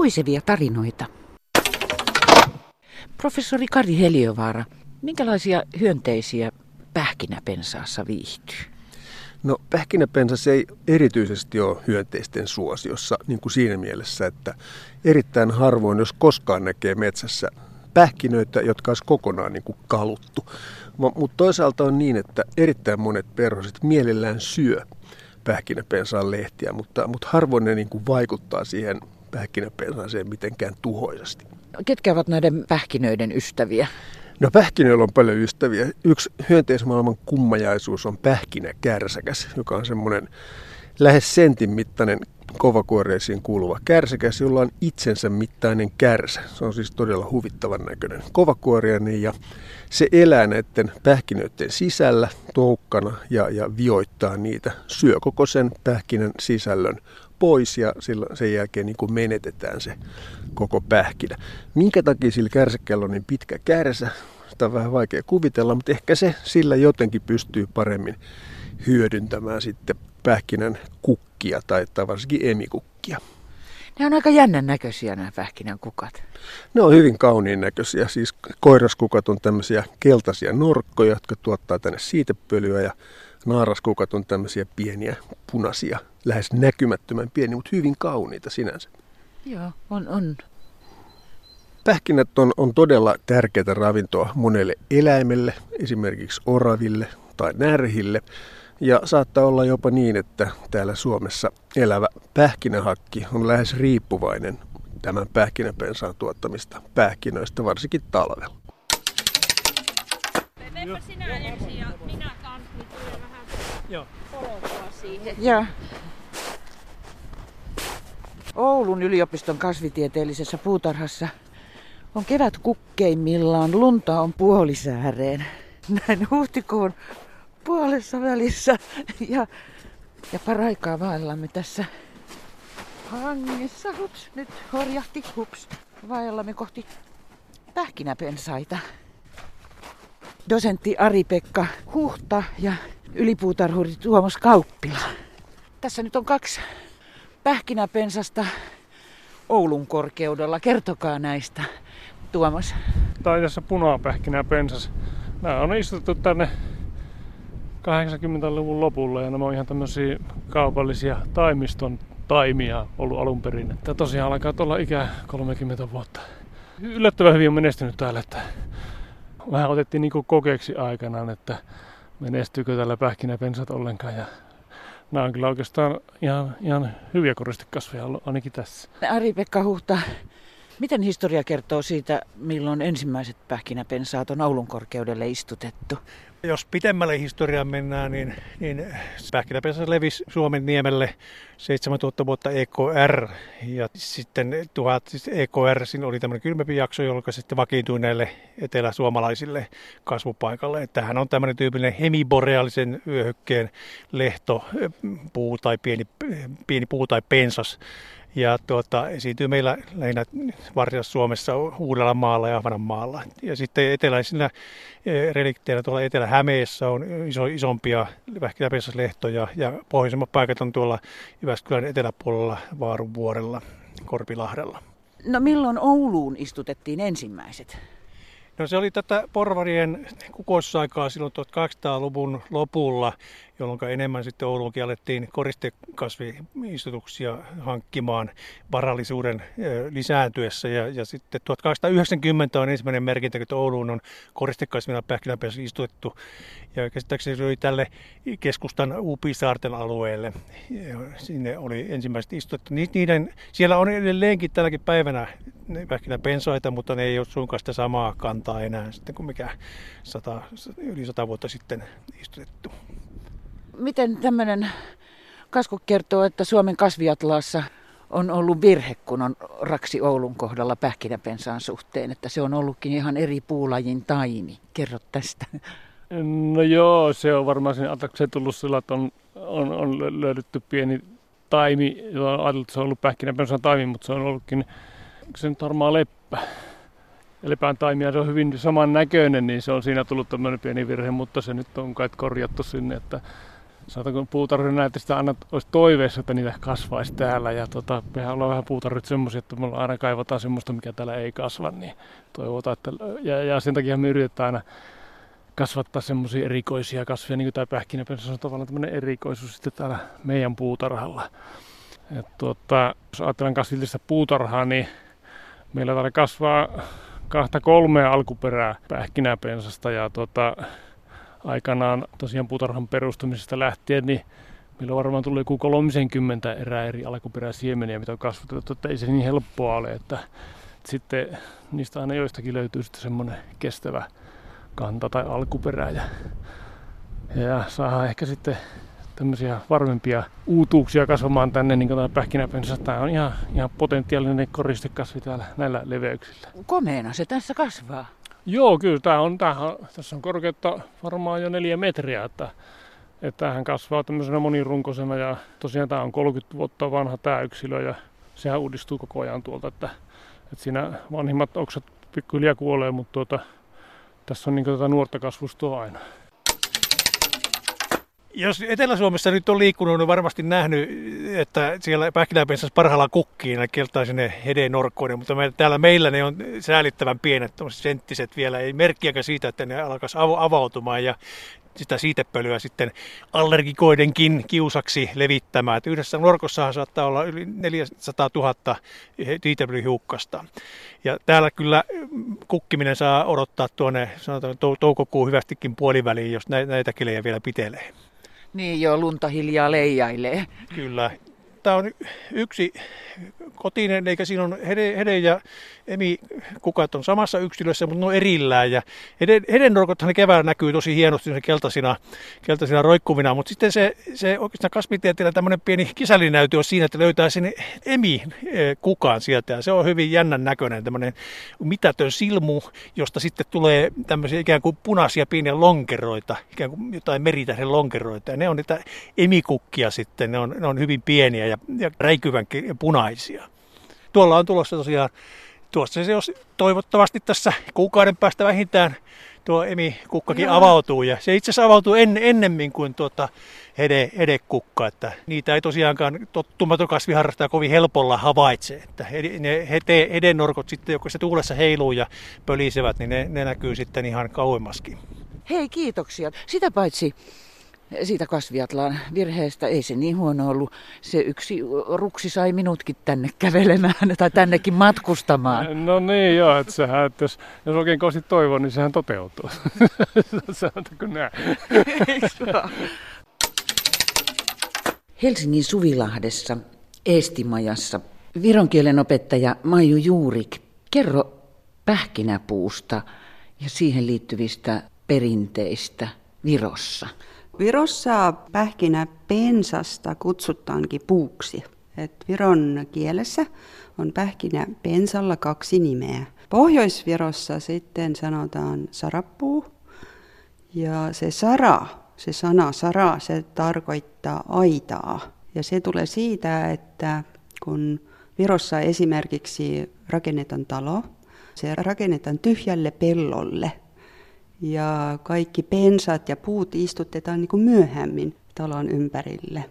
puisevia tarinoita. Professori Kari Heliovaara, minkälaisia hyönteisiä pähkinäpensaassa viihtyy? No pähkinäpensas ei erityisesti ole hyönteisten suosiossa niin kuin siinä mielessä, että erittäin harvoin, jos koskaan näkee metsässä pähkinöitä, jotka olisi kokonaan niin kuin kaluttu. Mutta toisaalta on niin, että erittäin monet perhoset mielellään syö pähkinäpensaan lehtiä, mutta, mutta harvoin ne niin kuin vaikuttaa siihen pähkinäpensaaseen mitenkään tuhoisasti. Ketkä ovat näiden pähkinöiden ystäviä? No pähkinöillä on paljon ystäviä. Yksi hyönteismaailman kummajaisuus on pähkinäkärsäkäs, joka on semmoinen lähes sentin mittainen kovakuoreisiin kuuluva kärsäkäs, jolla on itsensä mittainen kärsä. Se on siis todella huvittavan näköinen kovakuoriainen ja se elää näiden pähkinöiden sisällä toukkana ja, ja vioittaa niitä. Syö koko sen pähkinän sisällön pois ja silloin sen jälkeen niin kuin menetetään se koko pähkinä. Minkä takia sillä kärsäkkeellä on niin pitkä kärsä? Sitä on vähän vaikea kuvitella, mutta ehkä se sillä jotenkin pystyy paremmin hyödyntämään sitten pähkinän kukkia tai, tai varsinkin emikukkia. Ne on aika jännän näköisiä nämä pähkinän kukat. Ne on hyvin kauniin näköisiä. Siis koiraskukat on tämmöisiä keltaisia norkkoja, jotka tuottaa tänne siitepölyä ja naaraskukat on tämmöisiä pieniä punaisia, lähes näkymättömän pieniä, mutta hyvin kauniita sinänsä. Joo, on, on. Pähkinät on, on todella tärkeää ravintoa monelle eläimelle, esimerkiksi oraville tai närhille. Ja saattaa olla jopa niin, että täällä Suomessa elävä pähkinähakki on lähes riippuvainen tämän pähkinäpensaan tuottamista pähkinöistä, varsinkin talvella. Teepä sinä ensin ja minä kans, niin tulee vähän Joo. siihen. Ja Oulun yliopiston kasvitieteellisessä puutarhassa on kevät kukkeimmillaan, lunta on puolisääreen. Näin huhtikuun puolessa välissä ja, ja paraikaa vaellamme tässä hangessa. Hups, nyt horjahti, hups. Vaellamme kohti pähkinäpensaita. Dosentti Ari-Pekka Huhta ja ylipuutarhuri Tuomas Kauppila. Tässä nyt on kaksi pähkinäpensasta Oulun korkeudella. Kertokaa näistä, Tuomas. Tai tässä punapähkinä pensas. Nämä on istuttu tänne 80-luvun lopulla ja nämä on ihan tämmöisiä kaupallisia taimiston taimia ollut alun perin. Että tosiaan alkaa olla ikä 30 vuotta. Yllättävän hyvin on menestynyt täällä, että vähän otettiin niin kokeeksi aikanaan, että menestyykö tällä pähkinäpensat ollenkaan. Ja nämä on kyllä oikeastaan ihan, ihan hyviä koristekasveja ollut ainakin tässä. Ari-Pekka Huhta, miten historia kertoo siitä, milloin ensimmäiset pähkinäpensaat on Oulun korkeudelle istutettu? Jos pitemmälle historiaan mennään, niin, niin pähkinäpensas levisi Suomen niemelle 7000 vuotta EKR. Ja sitten 1000 siis EKR, siinä oli tämmöinen kylmempi jakso, jolloin sitten vakiintui näille eteläsuomalaisille kasvupaikalle. Tämähän on tämmöinen tyypillinen hemiboreaalisen yöhykkeen lehto, puu tai pieni, pieni puu tai pensas. Ja tuota, esiintyy meillä lähinnä Varsinais-Suomessa, Uudellamaalla ja Ahvenanmaalla. Ja sitten eteläisinä relikteinä tuolla Etelä-Hämeessä on iso, isompia vähkinäpensaslehtoja ja pohjoisemmat paikat on tuolla Jyväskylän eteläpuolella Vaarun vuorella, Korpilahdella. No milloin Ouluun istutettiin ensimmäiset? No se oli tätä porvarien kukoisaikaa silloin 1800-luvun lopulla, jolloin enemmän sitten Ouluunkin alettiin koristekasviistutuksia hankkimaan varallisuuden lisääntyessä. Ja, ja sitten 1890 on ensimmäinen merkintä, että Ouluun on koristekasvina pähkinäpensä istutettu. Ja käsittääkseni se oli tälle keskustan Upisaarten alueelle. Ja sinne oli ensimmäiset istutettu. Niiden, siellä on edelleenkin tälläkin päivänä pähkinäpensaita, mutta ne ei ole suinkaan sitä samaa kantaa enää sitten kuin mikä sata, yli sata vuotta sitten istutettu. Miten tämmöinen kasku kertoo, että Suomen kasviatlaassa on ollut virhe, kun on raksi Oulun kohdalla pähkinäpensaan suhteen, että se on ollutkin ihan eri puulajin taimi. Kerro tästä. No joo, se on varmaan sen atakseen tullut sillä, että on, on, on löydetty pieni taimi, jolla on ajateltu, että se on ollut pähkinäpensaan taimi, mutta se on ollutkin se nyt varmaan leppä. Ja lepän taimia se on hyvin saman näköinen, niin se on siinä tullut tämmöinen pieni virhe, mutta se nyt on kai korjattu sinne, että Sanotaanko puutarhuri näitä sitä aina olisi toiveessa, että niitä kasvaisi täällä. Ja tota, mehän ollaan vähän puutarhurit semmoisia, että me aina kaivataan semmoista, mikä täällä ei kasva. Niin toivotaan, että, ja, ja sen takia me yritetään aina kasvattaa semmoisia erikoisia kasveja, niin kuin tämä pähkinäpensä on tavallaan tämmöinen erikoisuus sitten täällä meidän puutarhalla. Et tuota, jos ajatellaan kasvillista puutarhaa, niin meillä täällä kasvaa kahta kolmea alkuperää pähkinäpensasta ja tuota, aikanaan tosiaan puutarhan perustamisesta lähtien, niin meillä varmaan tuli joku 30 erää eri alkuperäisiemeniä, mitä on kasvatettu, että ei se niin helppoa ole, että, sitten niistä aina joistakin löytyy sitten semmoinen kestävä kanta tai alkuperä ja, ja saadaan ehkä sitten tämmöisiä varmempia uutuuksia kasvamaan tänne, niin kuin pähkinäpensä. Tämä on ihan, ihan potentiaalinen koristekasvi täällä näillä leveyksillä. Komeena se tässä kasvaa. Joo, kyllä. Tämä on, tämähän, tässä on korkeutta varmaan jo neljä metriä, että, että tämähän kasvaa tämmöisenä monirunkoisena ja tosiaan tämä on 30 vuotta vanha tämä yksilö ja sehän uudistuu koko ajan tuolta, että, että siinä vanhimmat oksat pikkuhiljaa kuolee, mutta tuota, tässä on niin tätä nuorta kasvustoa aina. Jos Etelä-Suomessa nyt on liikkunut, niin on varmasti nähnyt, että siellä pähkinäpensassa parhaalla kukkii nämä keltaisine hedenorkkoinen, mutta me, täällä meillä ne on säälittävän pienet, senttiset vielä, ei merkkiäkään siitä, että ne alkaisi avautumaan ja sitä siitepölyä sitten allergikoidenkin kiusaksi levittämään. Että yhdessä norkossahan saattaa olla yli 400 000 siitepölyhiukkasta. Ja täällä kyllä kukkiminen saa odottaa tuonne sanotaan toukokuun hyvästikin puoliväliin, jos näitä kelejä vielä pitelee. Niin joo, lunta hiljaa leijailee. Kyllä. Tämä on yksi kotinen, eikä siinä on hede, hede ja emi kukat on samassa yksilössä, mutta ne on erillään. Ja heden, hedennorkothan keväällä näkyy tosi hienosti keltaisina, keltaisina roikkuvina, mutta sitten se, se oikeastaan kasvitieteellä tämmöinen pieni kisälinäytö on siinä, että löytää sen emi e, kukaan sieltä. Ja se on hyvin jännän näköinen tämmöinen mitätön silmu, josta sitten tulee tämmöisiä ikään kuin punaisia pieniä lonkeroita, ikään kuin jotain meritähden lonkeroita. Ja ne on niitä emikukkia sitten, ne on, ne on hyvin pieniä ja, ja räikyvän punaisia. Tuolla on tulossa tosiaan tuossa se jos toivottavasti tässä kuukauden päästä vähintään tuo emi-kukkakin no. avautuu. Ja se itse asiassa avautuu en, ennemmin kuin tuota hede, hedekukka. Että niitä ei tosiaankaan tottumaton kasviharrastaja kovin helpolla havaitse. Että ne hete, hedenorkot sitten, jotka se tuulessa heiluu ja pölisevät, niin ne, ne näkyy sitten ihan kauemmaskin. Hei, kiitoksia. Sitä paitsi siitä kasviatlaan virheestä. Ei se niin huono ollut. Se yksi ruksi sai minutkin tänne kävelemään tai tännekin matkustamaan. No niin joo, että sehän, että jos, jos oikein kovasti toivoo, niin sehän toteutuu. Sanotaanko näin? Helsingin Suvilahdessa Eestimajassa viron kielen opettaja Maiju Juurik, kerro pähkinäpuusta ja siihen liittyvistä perinteistä Virossa. Virossa pähkinä pensasta kutsutaankin puuksi. Et Viron kielessä on pähkinä pensalla kaksi nimeä. Pohjois-Virossa sitten sanotaan sarapuu ja se sara, se sana sara, se tarkoittaa aitaa. Ja se tulee siitä, että kun Virossa esimerkiksi rakennetaan talo, se rakennetaan tyhjälle pellolle – ja kaikki pensat ja puut istutetaan niin kuin myöhemmin talon ympärille.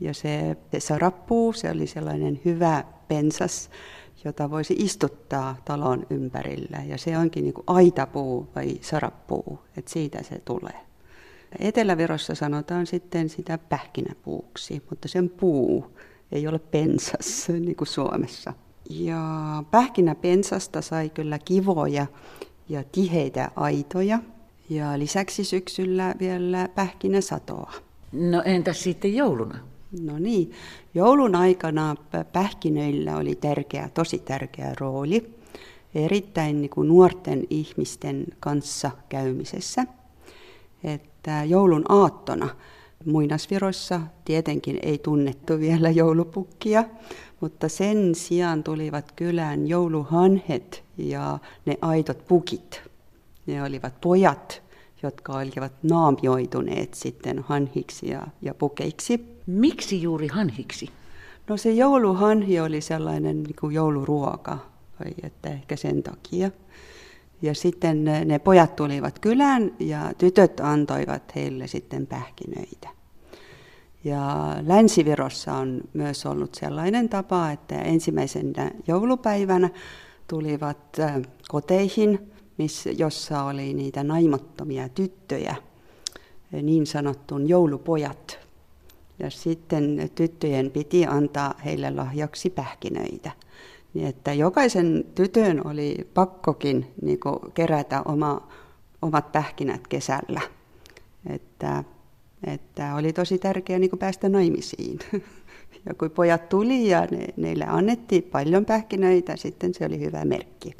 Ja se, se sarappuu, se oli sellainen hyvä pensas, jota voisi istuttaa talon ympärillä. Ja se onkin niin kuin aitapuu vai sarappuu, että siitä se tulee. Etelävirossa sanotaan sitten sitä pähkinäpuuksi, mutta sen puu ei ole pensas niin kuin Suomessa. Ja pähkinäpensasta sai kyllä kivoja ja tiheitä aitoja. Ja lisäksi syksyllä vielä pähkinäsatoa. No entäs sitten jouluna? No niin, joulun aikana pähkinöillä oli tärkeä, tosi tärkeä rooli. Erittäin niin kuin nuorten ihmisten kanssa käymisessä. Että joulun aattona muinasviroissa tietenkin ei tunnettu vielä joulupukkia, mutta sen sijaan tulivat kylään jouluhanhet ja ne aitot pukit. Ne olivat pojat, jotka olivat naamioituneet sitten hanhiksi ja, ja pukeiksi. Miksi juuri hanhiksi? No se jouluhanhi oli sellainen niin kuin jouluruoka, vai että ehkä sen takia. Ja sitten ne, ne pojat tulivat kylään ja tytöt antoivat heille sitten pähkinöitä. Ja Länsivirossa on myös ollut sellainen tapa, että ensimmäisenä joulupäivänä tulivat koteihin, jossa oli niitä naimattomia tyttöjä, niin sanottuun joulupojat. Ja sitten tyttöjen piti antaa heille lahjaksi pähkinöitä. Niin että jokaisen tytön oli pakkokin niin kerätä oma, omat pähkinät kesällä. Että, että oli tosi tärkeää niin päästä naimisiin. Ja kun pojat tuli ja ne, neille annettiin paljon pähkinöitä, sitten se oli hyvä merkki.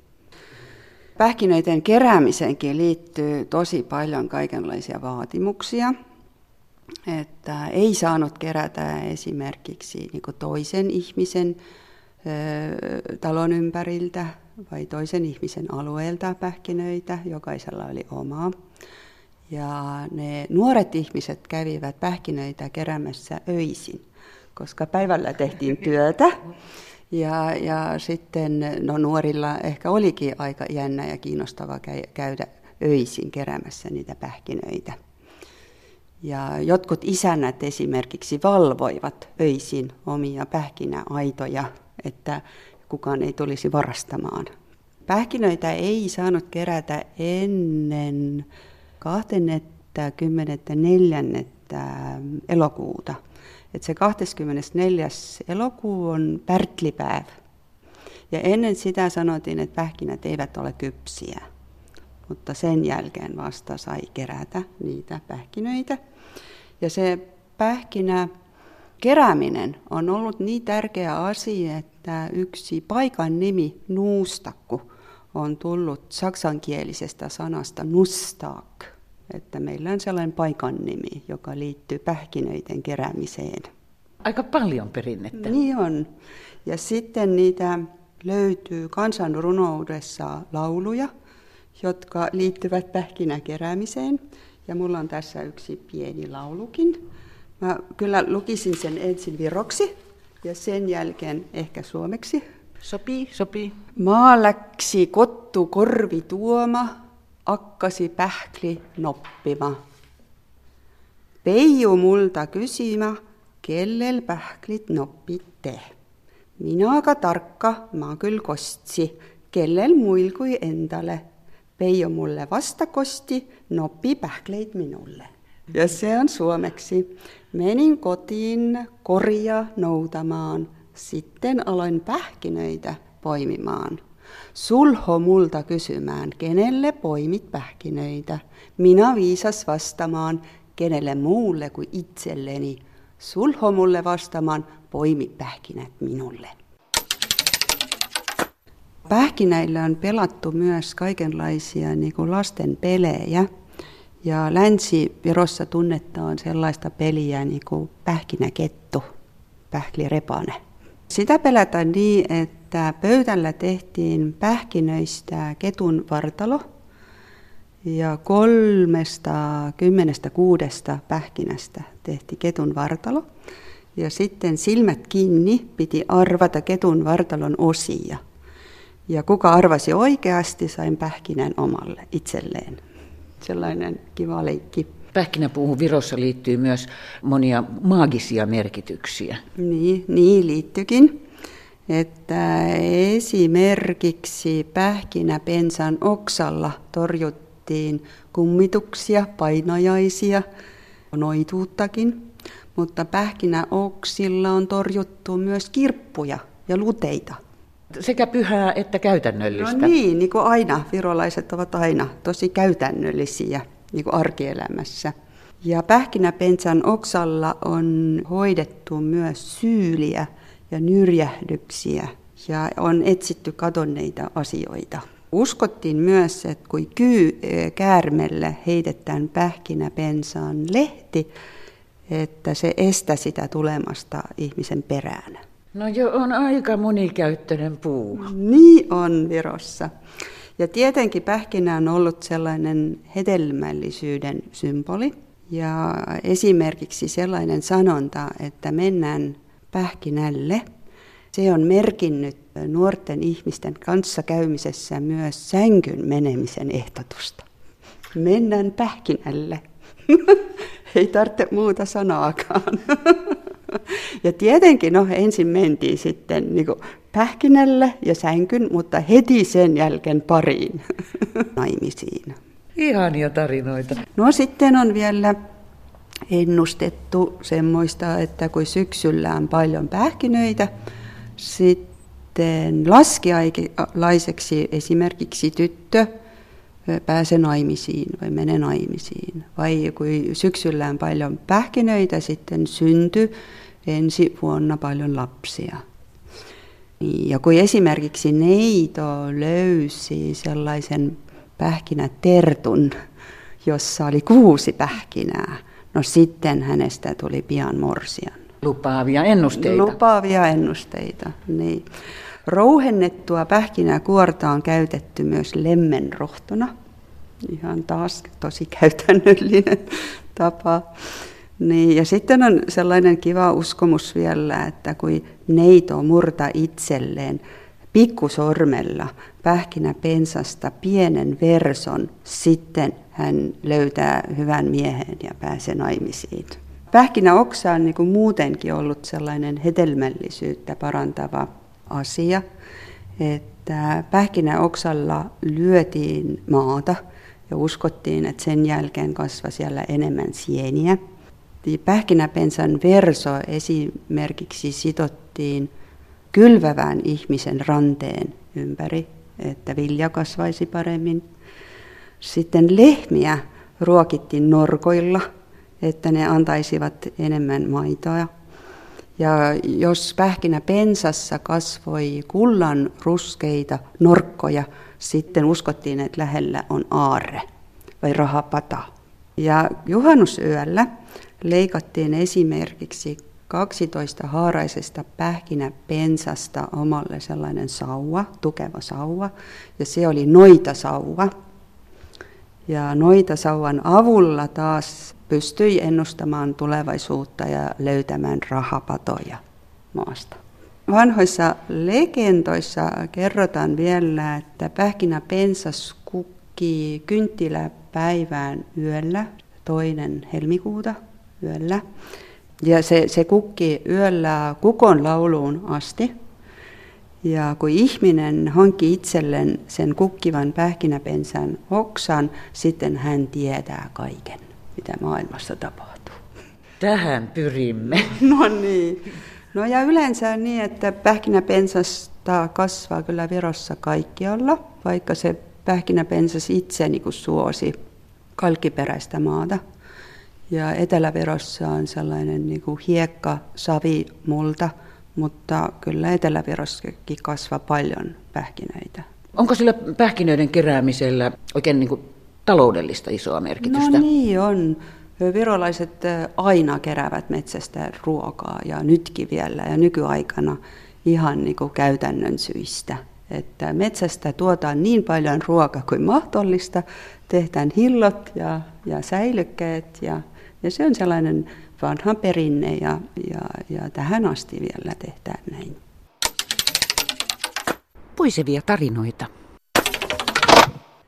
Pähkinöiden keräämiseenkin liittyy tosi paljon kaikenlaisia vaatimuksia. Että ei saanut kerätä esimerkiksi niin toisen ihmisen talon ympäriltä vai toisen ihmisen alueelta pähkinöitä, jokaisella oli omaa. Ja ne nuoret ihmiset kävivät pähkinöitä keräämässä öisin, koska päivällä tehtiin työtä. Ja, ja sitten no nuorilla ehkä olikin aika jännä ja kiinnostava käydä öisin keräämässä niitä pähkinöitä. Ja jotkut isännät esimerkiksi valvoivat öisin omia pähkinäaitoja että kukaan ei tulisi varastamaan. Pähkinöitä ei saanut kerätä ennen 24. elokuuta. Et se 24. elokuu on pärtlipäivä. Ja ennen sitä sanottiin, että pähkinät eivät ole kypsiä. Mutta sen jälkeen vasta sai kerätä niitä pähkinöitä. Ja se pähkinä kerääminen on ollut niin tärkeä asia, että yksi paikan nimi Nuustakku on tullut saksankielisestä sanasta nustak, että meillä on sellainen paikan nimi, joka liittyy pähkinöiden keräämiseen. Aika paljon perinnettä. Niin on. Ja sitten niitä löytyy kansanrunoudessa lauluja, jotka liittyvät pähkinäkeräämiseen. Ja mulla on tässä yksi pieni laulukin. Mä kyllä lukisin sen ensin viroksi ja sen jälkeen ehkä suomeksi. Sopii, sopii. Maa läksi kottu korvi tuoma, akkasi pähkli noppima. Peiju multa kysymä, kellel pähklit noppit te. Minäkä tarkka mä kyll kostsi, kellel muil kui endale. Peiju mulle vastakosti, noppi pähkleit minulle. Ja se on suomeksi. Menin kotiin koria noutamaan, sitten aloin pähkinöitä poimimaan. Sulho multa kysymään, kenelle poimit pähkinöitä. Minä viisas vastamaan, kenelle muulle kuin itselleni. Sulho mulle vastamaan, poimi pähkinät minulle. Pähkinäillä on pelattu myös kaikenlaisia niin kuin lasten pelejä. Ja Länsi-Virossa tunnetaan sellaista peliä niin kuin pähkinäkettu, pähklirepane. Sitä pelätään niin, että pöytällä tehtiin pähkinöistä ketun vartalo ja kolmesta kymmenestä kuudesta pähkinästä tehtiin ketun vartalo. Ja sitten silmät kiinni piti arvata ketun vartalon osia. Ja kuka arvasi oikeasti, sain pähkinän omalle itselleen sellainen kiva leikki. Pähkinäpuuhun Virossa liittyy myös monia maagisia merkityksiä. Niin, niin liittyykin. Että esimerkiksi pähkinäpensan oksalla torjuttiin kummituksia, painajaisia, noituuttakin, mutta pähkinäoksilla on torjuttu myös kirppuja ja luteita sekä pyhää että käytännöllistä. No niin, niin kuin aina. Virolaiset ovat aina tosi käytännöllisiä niin kuin arkielämässä. Ja pähkinäpensän oksalla on hoidettu myös syyliä ja nyrjähdyksiä ja on etsitty kadonneita asioita. Uskottiin myös, että kun kyy käärmelle heitetään pähkinäpensaan lehti, että se estää sitä tulemasta ihmisen perään. No jo on aika monikäyttöinen puu. Niin on Virossa. Ja tietenkin pähkinä on ollut sellainen hedelmällisyyden symboli. Ja esimerkiksi sellainen sanonta, että mennään pähkinälle, se on merkinnyt nuorten ihmisten kanssa käymisessä myös sänkyn menemisen ehdotusta. Mennään pähkinälle. Ei tarvitse muuta sanaakaan. Ja tietenkin, no ensin mentiin sitten niin pähkinälle ja sänkyn, mutta heti sen jälkeen pariin naimisiin. Ihania tarinoita. No sitten on vielä ennustettu semmoista, että kun syksyllä on paljon pähkinöitä, sitten laskiaikalaiseksi esimerkiksi tyttö pääse naimisiin vai mene naimisiin. Vai kun syksyllä on paljon pähkinöitä, sitten synty ensi vuonna paljon lapsia. Ja kun esimerkiksi neito löysi sellaisen pähkinätertun, jossa oli kuusi pähkinää, no sitten hänestä tuli pian morsian. Lupaavia ennusteita. Lupaavia ennusteita, niin. Rouhennettua pähkinäkuorta on käytetty myös lemmenrohtona. Ihan taas tosi käytännöllinen tapa. Niin, ja sitten on sellainen kiva uskomus vielä, että kun neito murta itselleen pikkusormella pähkinäpensasta pienen verson, sitten hän löytää hyvän miehen ja pääsee naimisiin. Pähkinäoksa on niin kuin muutenkin ollut sellainen hedelmällisyyttä parantava asia, että pähkinäoksalla lyötiin maata ja uskottiin, että sen jälkeen kasvaa siellä enemmän sieniä. Pähkinäpensan verso esimerkiksi sitottiin kylvävän ihmisen ranteen ympäri, että vilja kasvaisi paremmin. Sitten lehmiä ruokittiin norkoilla, että ne antaisivat enemmän maitoa. Ja jos pähkinä pensassa kasvoi kullan ruskeita norkkoja, sitten uskottiin, että lähellä on aarre vai rahapata. Ja juhannusyöllä leikattiin esimerkiksi 12 haaraisesta pähkinäpensasta omalle sellainen sauva, tukeva sauva, ja se oli noita sauva. Ja noita sauvan avulla taas pystyi ennustamaan tulevaisuutta ja löytämään rahapatoja maasta. Vanhoissa legendoissa kerrotaan vielä, että pähkinäpensas kukki kynttiläpäivään yöllä, toinen helmikuuta yöllä. Ja se, se kukki yöllä kukon lauluun asti. Ja kun ihminen hankki itselleen sen kukkivan pähkinäpensän oksan, sitten hän tietää kaiken, mitä maailmassa tapahtuu. Tähän pyrimme. No niin. No ja yleensä on niin, että pähkinäpensasta kasvaa kyllä Virossa kaikkialla, vaikka se pähkinäpensas itse niin kuin suosi kalkkiperäistä maata. Ja Etelä-Virossa on sellainen niin kuin hiekka, savi, multa, mutta kyllä Etelä-Virossakin kasvaa paljon pähkinöitä. Onko sillä pähkinöiden keräämisellä oikein niin kuin taloudellista isoa merkitystä? No niin on. Virolaiset aina keräävät metsästä ruokaa ja nytkin vielä ja nykyaikana ihan niin kuin käytännön syistä. Että metsästä tuotaan niin paljon ruokaa kuin mahdollista, tehdään hillot ja, ja säilykkeet ja ja se on sellainen vanha perinne ja, ja, ja tähän asti vielä tehdään näin. Puisevia tarinoita.